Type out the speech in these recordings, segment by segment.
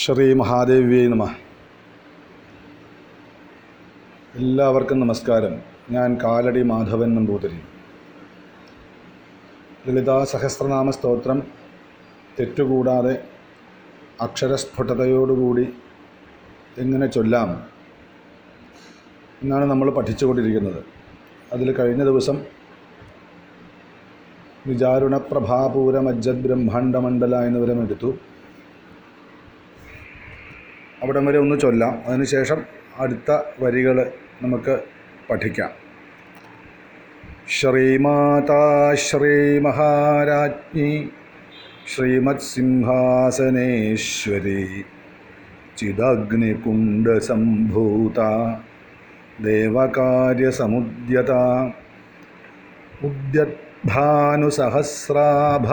ശ്രീ മഹാദേവ്യേ നമ. എല്ലാവർക്കും നമസ്കാരം. ഞാൻ കാലടി മാധവൻ നമ്പൂതിരി. ലളിതാ സഹസ്രനാമ സ്തോത്രം തെറ്റുകൂടാതെ അക്ഷരസ്ഫുടതയോടുകൂടി എങ്ങനെ ചൊല്ലാം എന്നാണ് നമ്മൾ പഠിച്ചുകൊണ്ടിരിക്കുന്നത്. അതിൽ കഴിഞ്ഞ ദിവസം വിചാരുണപ്രഭാപൂരമജ്ജദ് ബ്രഹ്മാണ്ഡമണ്ഡല എന്നിവരും എടുത്തു. അവിടം വരെ ഒന്ന് ചൊല്ലാം. അതിനുശേഷം അടുത്ത വരികൾ നമുക്ക് പഠിക്കാം. ശ്രീമാതാ ശ്രീ മഹാരാജ്ഞി ശ്രീമത് സിംഹാസനേശ്വരി ചിദഗ്നികുണ്ഡസംഭൂത ദേവകാര്യസമുദ്യത ഉദ്യദ്ഭാനുസഹസ്രാഭ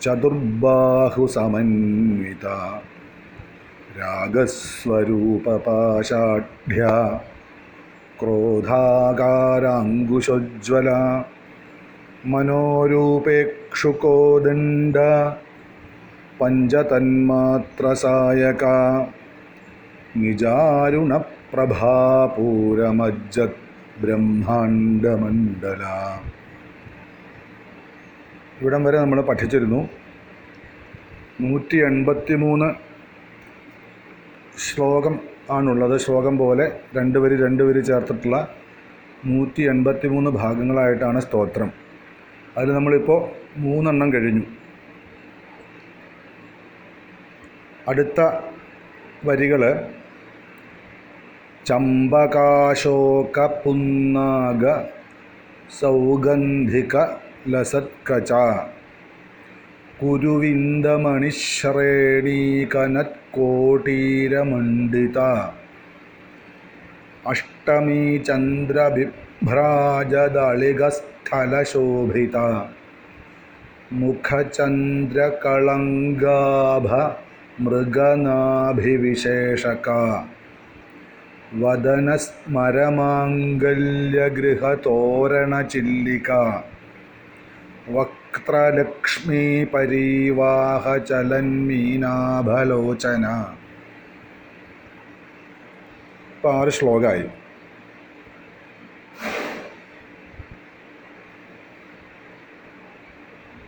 ചതുർബാഹുസമന്വിത രാഗസ്വരൂപപാഷാഢ്യ ക്രോധാകാരാങ്കുശോജ്വല മനോരൂപേക്ഷുകോദണ്ഡ പഞ്ചതന്മാത്രസായക നിജാരുണപ്രഭാപൂരമജ്ജത് ബ്രഹ്മാണ്ഡമണ്ഡല. ഇവിടം വരെ നമ്മൾ പഠിച്ചിരുന്നു. നൂറ്റി എൺപത്തി മൂന്ന് ശ്ലോകം ആണുള്ളത്. ശ്ലോകം പോലെ രണ്ട് വരി രണ്ട് വരി ചേർത്തിട്ടുള്ള നൂറ്റി എൺപത്തി മൂന്ന് ഭാഗങ്ങളായിട്ടാണ് സ്തോത്രം. അതിൽ നമ്മളിപ്പോൾ മൂന്നെണ്ണം കഴിഞ്ഞു. അടുത്ത വരികൾ ചമ്പകാശോക പുന്നാഗ സൗഗന്ധിക ലസത്കച കുരുവിന്ദമണിശ്രേണീകനത്കോട്ടീരമണ്ഡിത അഷ്ടമീ ചന്ദ്രബിഭ്രാജദളികസ്ഥലശോഭിത മുഖചന്ദ്രകളങ്കാഭ മൃഗനാഭിവിശേഷക വദനസ്മരമാംഗല്യഗൃഹതോരണചില്ലിക വക്ത്രലക്ഷ്മീ പരീവാഹ ചലന്മീനാഭലോചന ഇപ്പം ആറ് ശ്ലോകമായി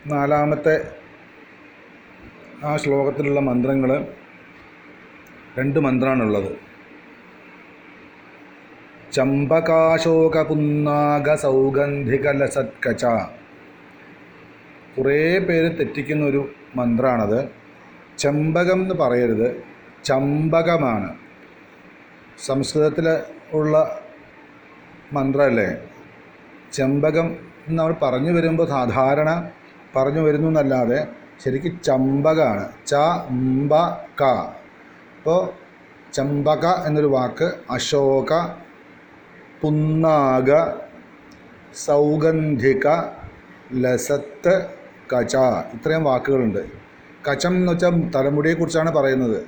നാലാമത്തെ ആ ശ്ലോകത്തിലുള്ള മന്ത്രങ്ങൾ രണ്ട് മന്ത്രമാണുള്ളത് ചമ്പകാശോകുന്നാഗസൗഗന്ധികലസത്കച കുറേ പേര് തെറ്റിക്കുന്ന ഒരു മന്ത്രമാണത് ചെമ്പകം എന്ന് പറയരുത്. ചമ്പകമാണ്. സംസ്കൃതത്തിൽ ഉള്ള മന്ത്രമല്ലേ ചെമ്പകം എന്ന് നമ്മൾ പറഞ്ഞു വരുമ്പോൾ സാധാരണ പറഞ്ഞു വരുന്നു എന്നല്ലാതെ ശരിക്കും ചമ്പകമാണ് ച മ്പ ക. അപ്പോൾ ചമ്പക എന്നൊരു വാക്ക് അശോക പുന്നാക സൗഗന്ധിക ലസത്ത് കച ഇത്രയും വാക്കുകളുണ്ട്. കചം എന്ന് വെച്ചാൽ തലമുടിയെക്കുറിച്ചാണ് പറയുന്നത്.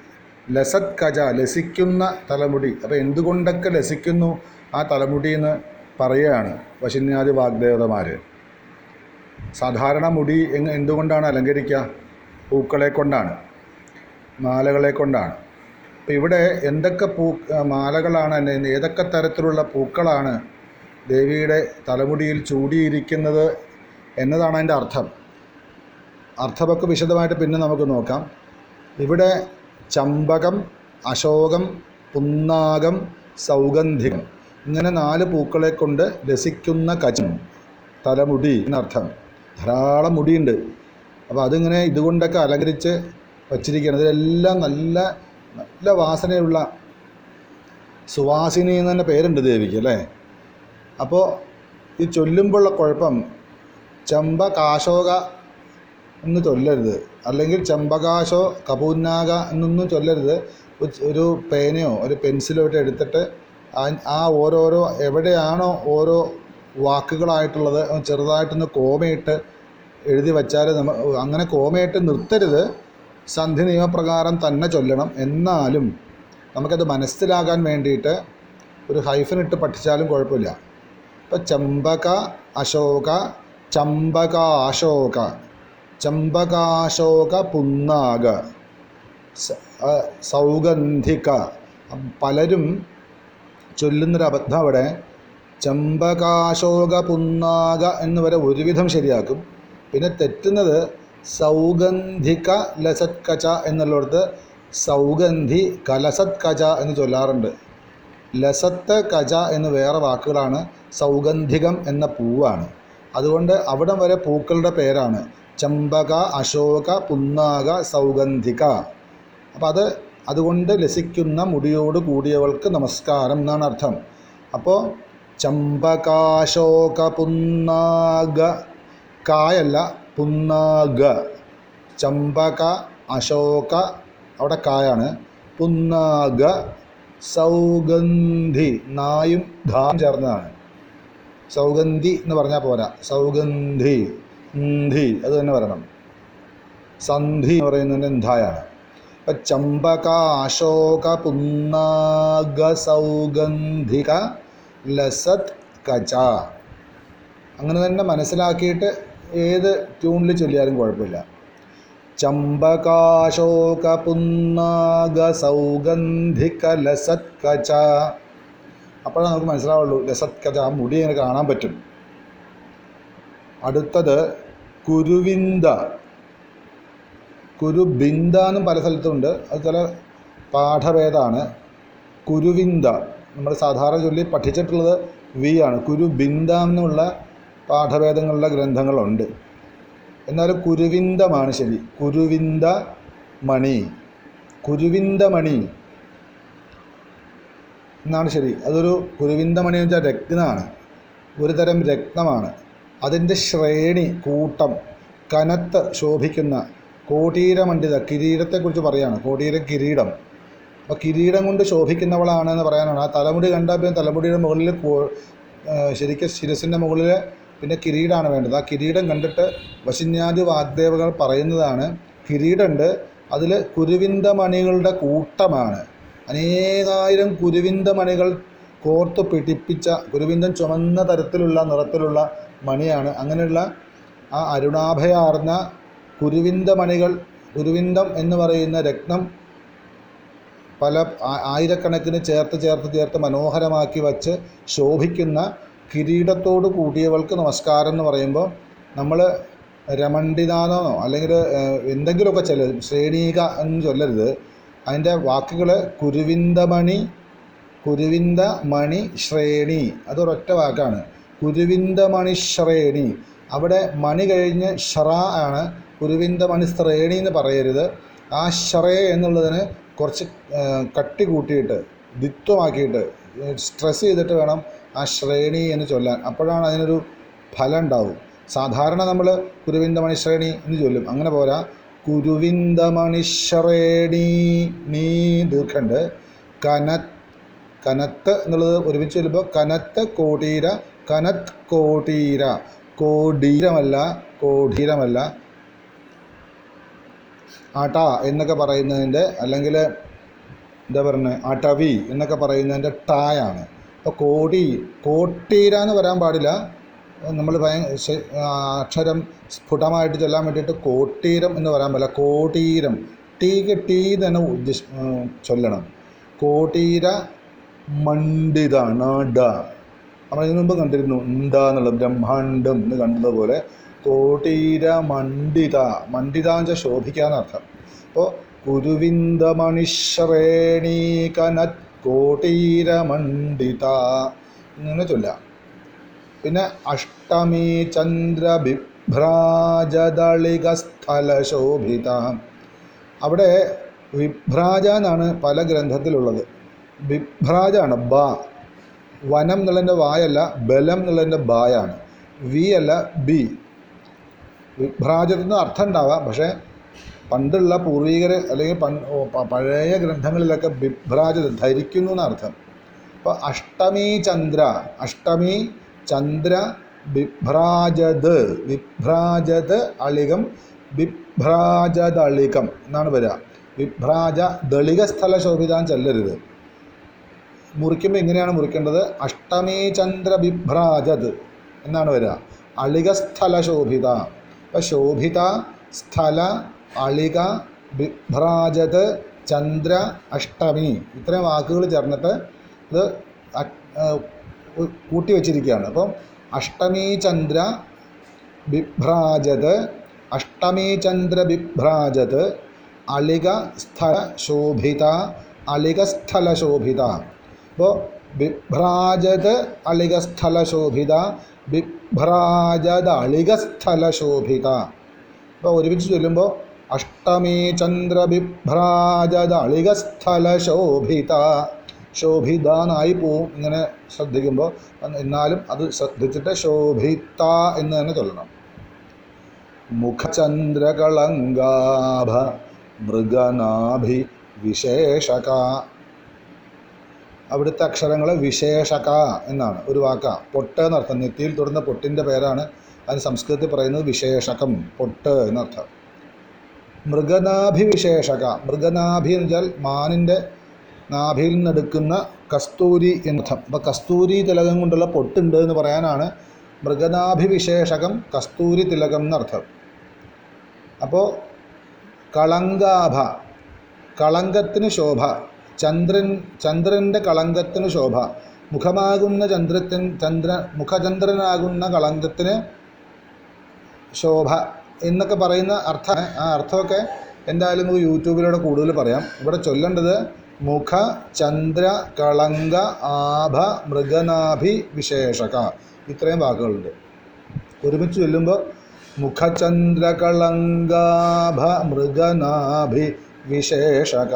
ലസത് കജ ലസിക്കുന്ന തലമുടി. അപ്പോൾ എന്തുകൊണ്ടൊക്കെ ലസിക്കുന്നു ആ തലമുടി എന്ന് പറയുകയാണ് വശിന്യാദി വാഗ്ദേവതമാർ സാധാരണ മുടി എന്തുകൊണ്ടാണ് അലങ്കരിക്കുക? പൂക്കളെ കൊണ്ടാണ് മാലകളെ കൊണ്ടാണ്. അപ്പം ഇവിടെ എന്തൊക്കെ പൂ മാലകളാണ് ഏതൊക്കെ തരത്തിലുള്ള പൂക്കളാണ് ദേവിയുടെ തലമുടിയിൽ ചൂടിയിരിക്കുന്നത് എന്നതാണ് അതിന്റെ അർത്ഥം. അർത്ഥമൊക്കെ വിശദമായിട്ട് പിന്നെ നമുക്ക് നോക്കാം. ഇവിടെ ചമ്പകം അശോകം പുന്നാകം സൗഗന്ധികം ഇങ്ങനെ നാല് പൂക്കളെ കൊണ്ട് രസിക്കുന്ന കചം തലമുടി എന്നർത്ഥം ധാരാളം മുടിയുണ്ട്. അപ്പോൾ അതിങ്ങനെ ഇതുകൊണ്ടൊക്കെ അലങ്കരിച്ച് വച്ചിരിക്കുകയാണ്. ഇതിലെല്ലാം നല്ല നല്ല വാസനയുള്ള സുവാസിനി എന്ന് തന്നെ പേരുണ്ട് ദേവിക്ക് അല്ലേ? അപ്പോൾ ഈ ചൊല്ലുമ്പോഴുള്ള കുഴപ്പം ചമ്പ കാശോക എന്ന് ചൊല്ലരുത്. അല്ലെങ്കിൽ ചെമ്പകാശോ കപൂന്നാക എന്നൊന്നും ചൊല്ലരുത്. ഒരു പേനയോ ഒരു പെൻസിലോ ഇട്ട് എടുത്തിട്ട് ആ ഓരോരോ എവിടെയാണോ ഓരോ വാക്കുകളായിട്ടുള്ളത് ചെറുതായിട്ടൊന്ന് കോമയിട്ട് എഴുതി വച്ചാൽ നമ്മ അങ്ങനെ കോമയിട്ട് നിർത്തരുത്. സന്ധി നിയമപ്രകാരം തന്നെ ചൊല്ലണം. എന്നാലും നമുക്കത് മനസ്സിലാകാൻ വേണ്ടിയിട്ട് ഒരു ഹൈഫൻ ഇട്ട് പഠിച്ചാലും കുഴപ്പമില്ല. ഇപ്പം ചമ്പക അശോക ചമ്പകാശോക ചമ്പകാശോക പുന്നാക സൗഗന്ധിക. പലരും ചൊല്ലുന്നൊരു അബദ്ധം അവിടെ ചമ്പകാശോക പുന്നാക എന്ന് വരെ ഒരുവിധം ശരിയാക്കും. പിന്നെ തെറ്റുന്നത് സൗഗന്ധിക ലസത്കച എന്നുള്ളിടത്ത് സൗഗന്ധി കലസത് കച എന്ന് ചൊല്ലാറുണ്ട്. ലസത്ത് കച എന്ന് വേറെ വാക്കുകളാണ് സൗഗന്ധികം എന്ന പൂവാണ്. അതുകൊണ്ട് അവിടം വരെ പൂക്കളുടെ പേരാണ്. ചമ്പക അശോക പുന്നാക സൗഗന്ധിക. അപ്പോൾ അത് അതുകൊണ്ട് ലസിക്കുന്ന മുടിയോട് കൂടിയവൾക്ക് നമസ്കാരം എന്നാണ് അർത്ഥം. അപ്പോൾ ചമ്പകാശോക പുന്നാഗ കായല്ല പുന്നാഗ ചമ്പക അശോക അവിടെ കായാണ്. പുന്നാഗ സൗഗന്ധി നായും ധാം ചേർന്നതാണ്. സൗഗന്ധി എന്ന് പറഞ്ഞാൽ പോരാ. സൗഗന്ധി. ന്ധി അത് തന്നെ വരണം സന്ധി എന്ന് പറയുന്നതിന്റെ ന്ധായാണ് അപ്പം ചമ്പക അശോക പുന്നാഗ സൗഗന്ധിക ലസത് കച. അങ്ങനെ തന്നെ മനസ്സിലാക്കിയിട്ട് ഏത് ട്യൂണിൽ ചൊല്ലിയാലും കുഴപ്പമില്ല. ചമ്പകാശോക പുന്നാഗ സൗഗന്ധിക ലസത് കച. അപ്പോഴാണ് നമുക്ക് മനസ്സിലാവുള്ളൂ ലസത് കച ആ മുടി ഇങ്ങനെ കാണാൻ പറ്റും. അടുത്തത് കുരുവിന്ദ. കുരുബിന്ദ എന്നും പല സ്ഥലത്തുണ്ട്. അത് ചില പാഠഭേദമാണ്. കുരുവിന്ദ. നമ്മൾ സാധാരണ ചൊല്ലി പഠിച്ചിട്ടുള്ളത് വി ആണ്. കുരുബിന്ദ എന്നുള്ള പാഠഭേദങ്ങളുടെ ഗ്രന്ഥങ്ങളുണ്ട്. എന്നാൽ കുരുവിന്ദമാണ് ശരി. കുരുവിന്ദ മണി കുരുവിന്ദ മണി എന്നാണ് ശരി. അതൊരു കുരുവിന്ദമണി എന്ന് വെച്ചാൽ രക്തമാണ് ഒരു തരം രത്നമാണ്. അതിന്റെ ശ്രേണി കൂട്ടം കനത്ത് ശോഭിക്കുന്ന കോടീരമണ്ഡിത കിരീടത്തെക്കുറിച്ച് പറയാണ്. കോടീര കിരീടം. അപ്പോൾ കിരീടം കൊണ്ട് ശോഭിക്കുന്നവളാണ് എന്ന് പറയാനാണ്. ആ തലമുടി കണ്ടാൽ പിന്നെ തലമുടിയുടെ മുകളിൽ ശരിക്കും ശിരസിന്റെ മുകളിൽ പിന്നെ കിരീടമാണ് വേണ്ടത്. ആ കിരീടം കണ്ടിട്ട് വശിന്യാദി വാഗ്ദേവകൾ പറയുന്നതാണ് കിരീടമുണ്ട് അതിൽ കുരുവിന്ത മണികളുടെ കൂട്ടമാണ്. അനേകായിരം കുരുവിന്ത മണികൾ കോർത്ത് പിടിപ്പിച്ച കുരുവിന്തം ചുമന്ന തരത്തിലുള്ള നിറത്തിലുള്ള മണിയാണ്. അങ്ങനെയുള്ള ആ അരുണാഭയാർന്ന കുരുവിന്ദ മണികൾ കുരുവിന്ദം എന്ന് പറയുന്ന രത്നം പല ആയിരക്കണക്കിന് ചേർത്ത് ചേർത്ത് ചേർത്ത് മനോഹരമാക്കി വച്ച് ശോഭിക്കുന്ന കിരീടത്തോട് കൂടിയവൾക്ക് നമസ്കാരം എന്ന് പറയുമ്പോൾ നമ്മൾ രമണ്ടിനാനോ അല്ലെങ്കിൽ എന്തെങ്കിലുമൊക്കെ ചെല്ല ശ്രേണീക എന്ന് ചൊല്ലരുത്. അതിന്റെ വാക്കുകൾ കുരുവിന്ദമണി കുരുവിന്ദ മണി ശ്രേണി അതൊരൊറ്റ വാക്കാണ്. കുരുവിന്ദമണി ശ്രേണി അവിടെ മണി കഴിഞ്ഞ് ഷറ ആണ് കുരുവിന്ദമണി ശ്രേണി എന്ന് പറയരുത്. ആ ഷറേ എന്നുള്ളതിന് കുറച്ച് കട്ടി കൂട്ടിയിട്ട് ദിത്വമാക്കിയിട്ട് സ്ട്രെസ് ചെയ്തിട്ട് വേണം ആ ശ്രേണി എന്ന് ചൊല്ലാൻ. അപ്പോഴാണ് അതിനൊരു ഫലം ഉണ്ടാവും. സാധാരണ നമ്മൾ കുരുവിന്ദമണി ശ്രേണി എന്ന് ചൊല്ലും. അങ്ങനെ പോരാ. കുരുവിന്ദമണി ശ്രേണി നീ ദീർഘണ്ട്. കനത്ത് കനത്ത് എന്നുള്ളത് ഒരുമിച്ച് ചൊല്ലുമ്പോൾ കനത്ത് കോടീര കനത്ത് കോടീര. കോടീരമല്ല കോടീരമല്ല. അട എന്നൊക്കെ പറയുന്നതിന്റെ അല്ലെങ്കിൽ എന്താ പറയുന്നത് അടവി എന്നൊക്കെ പറയുന്നതിന്റെ ടായാണ്. അപ്പോൾ കോടി കോട്ടീര എന്ന് വരാൻ പാടില്ല. നമ്മൾ ഭയ അക്ഷരം സ്ഫുടമായിട്ട് ചൊല്ലാൻ വേണ്ടിയിട്ട് കോട്ടീരം എന്ന് പറയാൻ പാടില്ല. കോടീരം. ടീക്ക് ടീ തന്നെ ഉദ്ദേശ ചൊല്ലണം. കോടീര മണ്ഡിത നാഡ നമ്മൾ ഇതിനു മുമ്പ് കണ്ടിരുന്നു എന്താന്നുള്ള ബ്രഹ്മാണ്ടം എന്ന് കണ്ടതുപോലെ കോട്ടീര മണ്ഡിത മണ്ഡിതാഞ്ച ശോഭിക്കാനർത്ഥം അപ്പോൾ കുരുവിന്ദമണിശ്രേണീ കനത് കോട്ടീര മണ്ഡിത ഇങ്ങനെ ചൊല്ലാം. പിന്നെ അഷ്ടമി ചന്ദ്ര ബിഭ്രാജദളിക സ്ഥല ശോഭിത. അവിടെ വിഭ്രാജ എന്നാണ് പല ഗ്രന്ഥത്തിലുള്ളത്. ബിഭ്രാജാണ് ബ. വനം എന്നുള്ളതിന്റെ വായല്ല ബലം എന്നുള്ളതിന്റെ ബായാണ്. വി അല്ല ബി. വിഭ്രാജത്തിന് അർത്ഥം ഉണ്ടാവാം പക്ഷേ പണ്ടുള്ള പൂർവികർ അല്ലെങ്കിൽ പഴയ ഗ്രന്ഥങ്ങളിലൊക്കെ ബിഭ്രാജ ധരിക്കുന്നു എന്നർത്ഥം. അപ്പോൾ അഷ്ടമി ചന്ദ്ര അഷ്ടമി ചന്ദ്ര ബിഭ്രാജത് വിഭ്രാജത് അളികം വിഭ്രാജദളികം എന്നാണ് വരിക. വിഭ്രാജ ദളിക സ്ഥല ശോഭിതാൻ ചെല്ലരുത്. മുറിക്കുമ്പോൾ എങ്ങനെയാണ് മുറിക്കേണ്ടത്? അഷ്ടമേ ചന്ദ്ര ബിഭ്രാജത് എന്നാണ് വരിക. അളിക സ്ഥല ശോഭിത. അപ്പം ശോഭിത സ്ഥല അളിക ബിഭ്രാജത് ചന്ദ്ര അഷ്ടമി ഇത്രയും വാക്കുകൾ ചേർന്നിട്ട് ഇത് കൂട്ടി വച്ചിരിക്കുകയാണ്. അപ്പം അഷ്ടമി ചന്ദ്ര ബിഭ്രാജത് അഷ്ടമി ചന്ദ്ര ബിഭ്രാജത് അളിക സ്ഥല ശോഭിത അളിക സ്ഥല ശോഭിത. അപ്പോൾ ബിഭ്രാജത് അളികസ്ഥലശോഭിത സ്ഥല ശോഭിത ബിഭ്രാജത് അളികസ്ഥലശോഭിത. സ്ഥല ശോഭിത അപ്പോൾ ഒരുമിച്ച് ചൊല്ലുമ്പോൾ അഷ്ടമേ ചന്ദ്ര ബിഭ്രാജത് അളികസ്ഥലശോഭിത. സ്ഥല ശോഭിത ശോഭിത എന്നായി പോവും. ഇങ്ങനെ ശ്രദ്ധിക്കുമ്പോൾ എന്നാലും അത് ശ്രദ്ധിച്ചിട്ട് ശോഭിത എന്ന് തന്നെ ചൊല്ലണം. മുഖചന്ദ്രകളങ്കാഭ മൃഗനാഭി വിശേഷക അവിടുത്തെ അക്ഷരങ്ങൾ വിശേഷക എന്നാണ്. ഒരു വാക്ക. പൊട്ട് എന്നർത്ഥം. നെറ്റിയിൽ തൊടുന്ന പൊട്ടിന്റെ പേരാണ്. അതിന് സംസ്കൃതത്തിൽ പറയുന്നത് വിശേഷകം പൊട്ട് എന്നർത്ഥം. മൃഗനാഭി വിശേഷക മൃഗനാഭി എന്ന് വെച്ചാൽ മാനിന്റെ നാഭിയിൽ നിന്നെടുക്കുന്ന കസ്തൂരി എന്നർത്ഥം. അപ്പോൾ കസ്തൂരി തിലകം കൊണ്ടുള്ള പൊട്ടുണ്ട് എന്ന് പറയാനാണ് മൃഗനാഭി വിശേഷകം കസ്തൂരി തിലകം എന്നർത്ഥം. അപ്പോൾ കളങ്കാഭ. കളങ്കത്തിന് ശോഭ. ചന്ദ്രൻ ചന്ദ്രന്റെ കളങ്കത്തിന് ശോഭ. മുഖമാകുന്ന ചന്ദ്രത്തിൻ ചന്ദ്ര മുഖചന്ദ്രനാകുന്ന കളങ്കത്തിന് ശോഭ എന്നൊക്കെ പറയുന്ന അർത്ഥം ആ അർത്ഥമൊക്കെ എന്തായാലും നമുക്ക് യൂട്യൂബിലൂടെ കൂടുതൽ പറയാം. ഇവിടെ ചൊല്ലേണ്ടത് മുഖ ചന്ദ്ര കളങ്ക ആഭ മൃഗനാഭി വിശേഷക. ഇത്രയും വാക്കുകളുണ്ട്. ഒരുമിച്ച് ചൊല്ലുമ്പോൾ മുഖചന്ദ്ര കളങ്കാഭ മൃഗനാഭി വിശേഷക.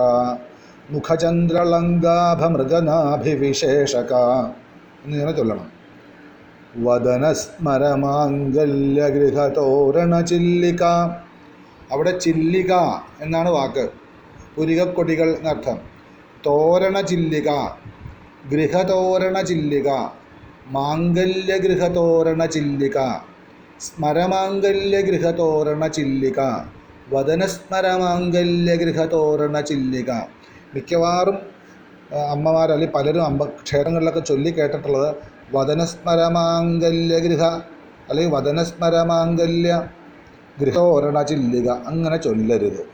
മുഖചന്ദ്രളങ്കാഭ മൃഗനാഭി വിശേഷക എന്നിങ്ങനെ ചൊല്ലണം. വദനസ്മരമാംഗല്യഗൃഹതോരണ ചില്ലിക അവിടെ ചില്ലിക എന്നാണ് വാക്ക്. പുരികക്കൊടികൾ എന്നർത്ഥം. തോരണ ചില്ലിക ഗൃഹതോരണ ചില്ലിക മാംഗല്യഗൃഹതോരണ ചില്ലിക സ്മരമാംഗല്യഗൃഹതോരണ ചില്ലിക വദനസ്മരമാംഗല്യഗൃഹതോരണ ചില്ലിക മിക്കവാറും അമ്മമാർ അല്ലെങ്കിൽ പലരും അമ്പ ക്ഷേത്രങ്ങളിലൊക്കെ ചൊല്ലി കേട്ടിട്ടുള്ളത് വദനസ്മരമാംഗല്യഗൃഹ അല്ലെങ്കിൽ വദനസ്മരമാംഗല്യ ഗൃഹോരണ ചില്ലുക. അങ്ങനെ ചൊല്ലരുത്.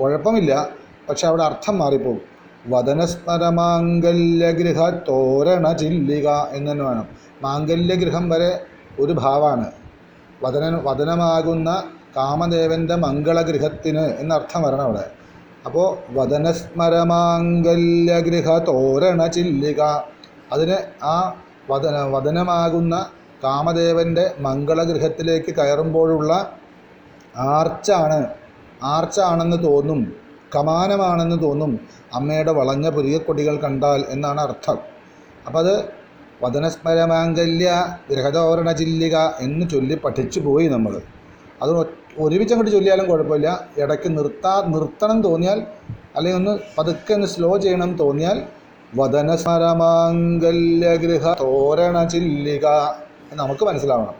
കുഴപ്പമില്ല. പക്ഷെ അവിടെ അർത്ഥം മാറിപ്പോകും വദനസ്മരമാംഗല്യഗൃഹ തോരണ ചില്ലിക എന്ന് തന്നെ വേണം. മാംഗല്യഗൃഹം വരെ ഒരു ഭാവമാണ് വദന വദനമാകുന്ന കാമദേവന്റെ മംഗളഗൃഹത്തിന് എന്നർത്ഥം വരണം അവിടെ. അപ്പോൾ വദനസ്മരമാംഗല്യഗൃഹതോരണ ചില്ലിക അതിന് ആ വദന വദനമാകുന്ന കാമദേവന്റെ മംഗളഗൃഹത്തിലേക്ക് കയറുമ്പോഴുള്ള ആർച്ചാണ്. ആർച്ചാണെന്ന് തോന്നും കമാനമാണെന്ന് തോന്നും അമ്മയുടെ വളഞ്ഞ പുരികക്കൊടികൾ കണ്ടാൽ എന്നാണ് അർത്ഥം. അപ്പം അത് വദനസ്മരമാംഗല്യ ഗൃഹതോരണ ചില്ലിക എന്ന് ചൊല്ലി പഠിച്ചു പോയി നമ്മൾ അത് ഒരുമിച്ച് അങ്ങോട്ട് ചൊല്ലിയാലും കുഴപ്പമില്ല. ഇടയ്ക്ക് നിർത്താ നിർത്തണം തോന്നിയാൽ അല്ലെങ്കിൽ ഒന്ന് പതുക്കെ ഒന്ന് സ്ലോ ചെയ്യണം തോന്നിയാൽ വദനസ്മരമാംഗല്യഗൃഹ തോരണ ചില്ലിക നമുക്ക് മനസ്സിലാവണം.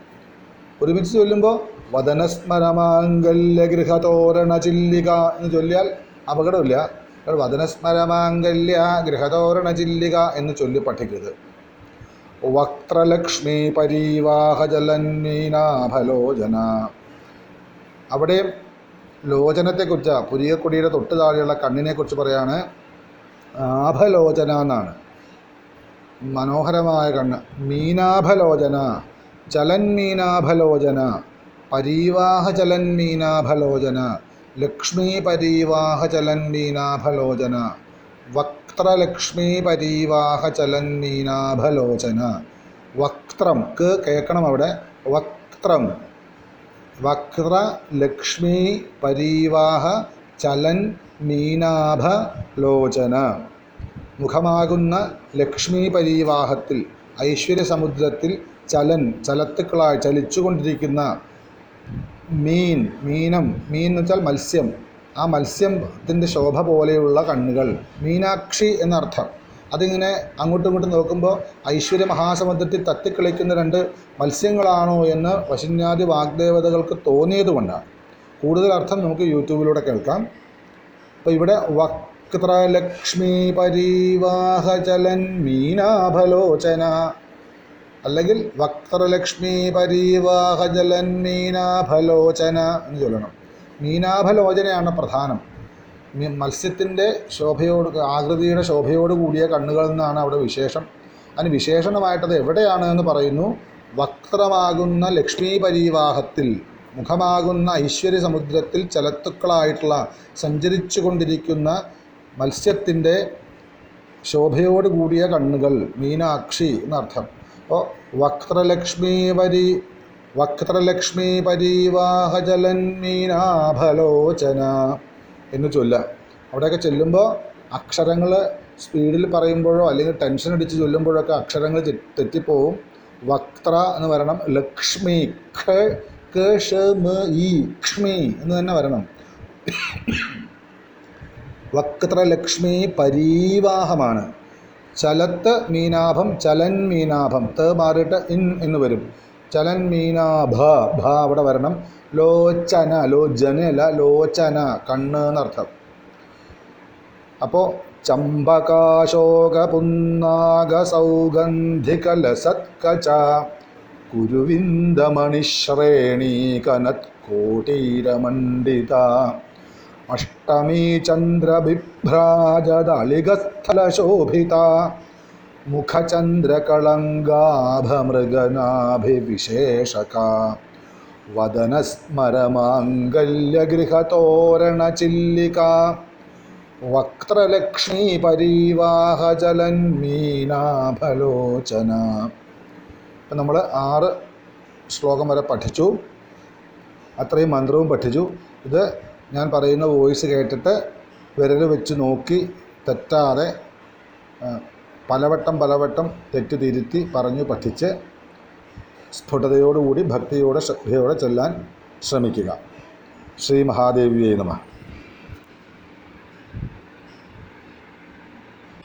ഒരുമിച്ച് ചൊല്ലുമ്പോൾ വദനസ്മരമാംഗല്യഗൃഹ തോരണ ചില്ലിക എന്ന് ചൊല്ലിയാൽ അപകടമില്ല. വദനസ്മരമാംഗല്യ ഗൃഹതോരണ ചില്ലിക എന്ന് ചൊല്ലി പഠിക്കരുത്. വക്ത്രലക്ഷ്മി പരീവാഹ ജലന്മീനാഭലോചന അവിടെയും ലോചനത്തെക്കുറിച്ച് പുരിയക്കൊടിയുടെ തൊട്ട് താഴെയുള്ള കണ്ണിനെക്കുറിച്ച് പറയാണ് ആഭലോചന എന്നാണ്. മനോഹരമായ കണ്ണ്. മീനാഭലോചന ചലന്മീനാഭലോചന പരീവാഹ ചലന്മീനാഭലോചന ലക്ഷ്മി പരീവാഹ ചലന്മീനാഭലോചന വക്ത്രലക്ഷ്മി പരീവാഹ ചലന്മീനാഭലോചന വക്ത്രം ക്ക് കേൾക്കണം അവിടെ. വക്ത്രം. വക്ര ലക്ഷ്മി പരീവാഹ ചലൻ മീനാഭ ലോചന. മുഖമാകുന്ന ലക്ഷ്മി പരീവാഹത്തിൽ ഐശ്വര്യസമുദ്രത്തിൽ ചലൻ ചലത്തുക്കളായി ചലിച്ചുകൊണ്ടിരിക്കുന്ന മീൻ മീനം മീൻ എന്ന് വെച്ചാൽ മത്സ്യം. ആ മത്സ്യത്തിന്റെ ശോഭ പോലെയുള്ള കണ്ണുകൾ. മീനാക്ഷി എന്നർത്ഥം. അതിങ്ങനെ അങ്ങോട്ടും ഇങ്ങോട്ടും നോക്കുമ്പോൾ ഐശ്വര്യ മഹാസമുദ്രത്തിൽ തത്തിക്കളിക്കുന്ന രണ്ട് മത്സ്യങ്ങളാണോ എന്ന് വശിന്യാദി വാഗ്ദേവതകൾക്ക് തോന്നിയതുകൊണ്ടാണ് കൂടുതൽ അർത്ഥം നമുക്ക് യൂട്യൂബിലൂടെ കേൾക്കാം. അപ്പോൾ ഇവിടെ വക്രലക്ഷ്മി പരീവാഹചലൻ മീനാഭലോചന. അല്ലെങ്കിൽ വക്രലക്ഷ്മി പരീവാഹജലൻ മീനാഭലോചന എന്ന് ചൊല്ലണം. മീനാഭലോചനയാണ് പ്രധാനം. മത്സ്യത്തിന്റെ ശോഭയോട് ആകൃതിയുടെ ശോഭയോട് കൂടിയ കണ്ണുകൾ എന്നാണ് അവിടെ വിശേഷം. അതിന് വിശേഷണമായിട്ടത് എവിടെയാണ് എന്ന് പറയുന്നു. വക്രമാകുന്ന ലക്ഷ്മീ പരീവാഹത്തിൽ മുഖമാകുന്ന ഐശ്വര്യ സമുദ്രത്തിൽ ചലത്തുക്കളായിട്ടുള്ള സഞ്ചരിച്ചു കൊണ്ടിരിക്കുന്ന മത്സ്യത്തിന്റെ ശോഭയോട് കൂടിയ കണ്ണുകൾ മീനാക്ഷി എന്നർത്ഥം. അപ്പോൾ വക്രലക്ഷ്മീ പരി വക്രലക്ഷ്മീ പരീവാഹജലൻ മീനാഭലോചന. എന്ന് ചൊല്ലാം. അവിടെയൊക്കെ ചെല്ലുമ്പോൾ അക്ഷരങ്ങൾ സ്പീഡിൽ പറയുമ്പോഴോ അല്ലെങ്കിൽ ടെൻഷൻ അടിച്ച് ചൊല്ലുമ്പോഴൊക്കെ അക്ഷരങ്ങൾ തെറ്റിപ്പോവും. വക്ത്ര എന്ന് വരണം. ലക്ഷ്മി ഖ ക ഷ മ ക്ഷ്മി എന്ന് തന്നെ വരണം. വക്രലക്ഷ്മി പരീവാഹമാണ്. ചലത്ത് മീനാഭം ചലൻ മീനാഭം ത മാറിയിട്ട് ഇൻ എന്ന് വരും. ചലൻ മീനാഭ ഭ അവിടെ വരണം. ലോചന ലോചന അല്ല ലോചന കണ്ണ് എന്നർത്ഥം. അപ്പോൾ ചമ്പകാശോക പുന്നാഗ സൗഗന്ധികലസത്കച കുരുവിന്ദമണിശ്രേണീ കനത്കോട്ടീരമണ്ഡിത അഷ്ടമീ ചന്ദ്രബിഭ്രാജദളികസ്ഥലശോഭിത. മുഖചന്ദ്രകളങ്കാഭമൃഗനാഭിവിശേഷക വദനസ്മരമാംഗല്യഗൃഹതോരണചില്ലിക. വക്രലക്ഷ്മീ പരീവാഹജലൻ മീനാഭലോചന ഇപ്പം നമ്മൾ ആറ് ശ്ലോകം വരെ പഠിച്ചു. അത്രയും മന്ത്രവും പഠിച്ചു. ഇത് ഞാൻ പറയുന്ന വോയിസ് കേട്ടിട്ട് വിരൽ വെച്ച് നോക്കി തെറ്റാതെ പലവട്ടം പലവട്ടം തെറ്റ് തിരുത്തി പറഞ്ഞു പഠിച്ച് സ്ഫുടതയോടുകൂടി ഭക്തിയോടെ ശ്രദ്ധയോടെ ചെല്ലാൻ ശ്രമിക്കുക. ശ്രീ മഹാദേവിയെ നമ.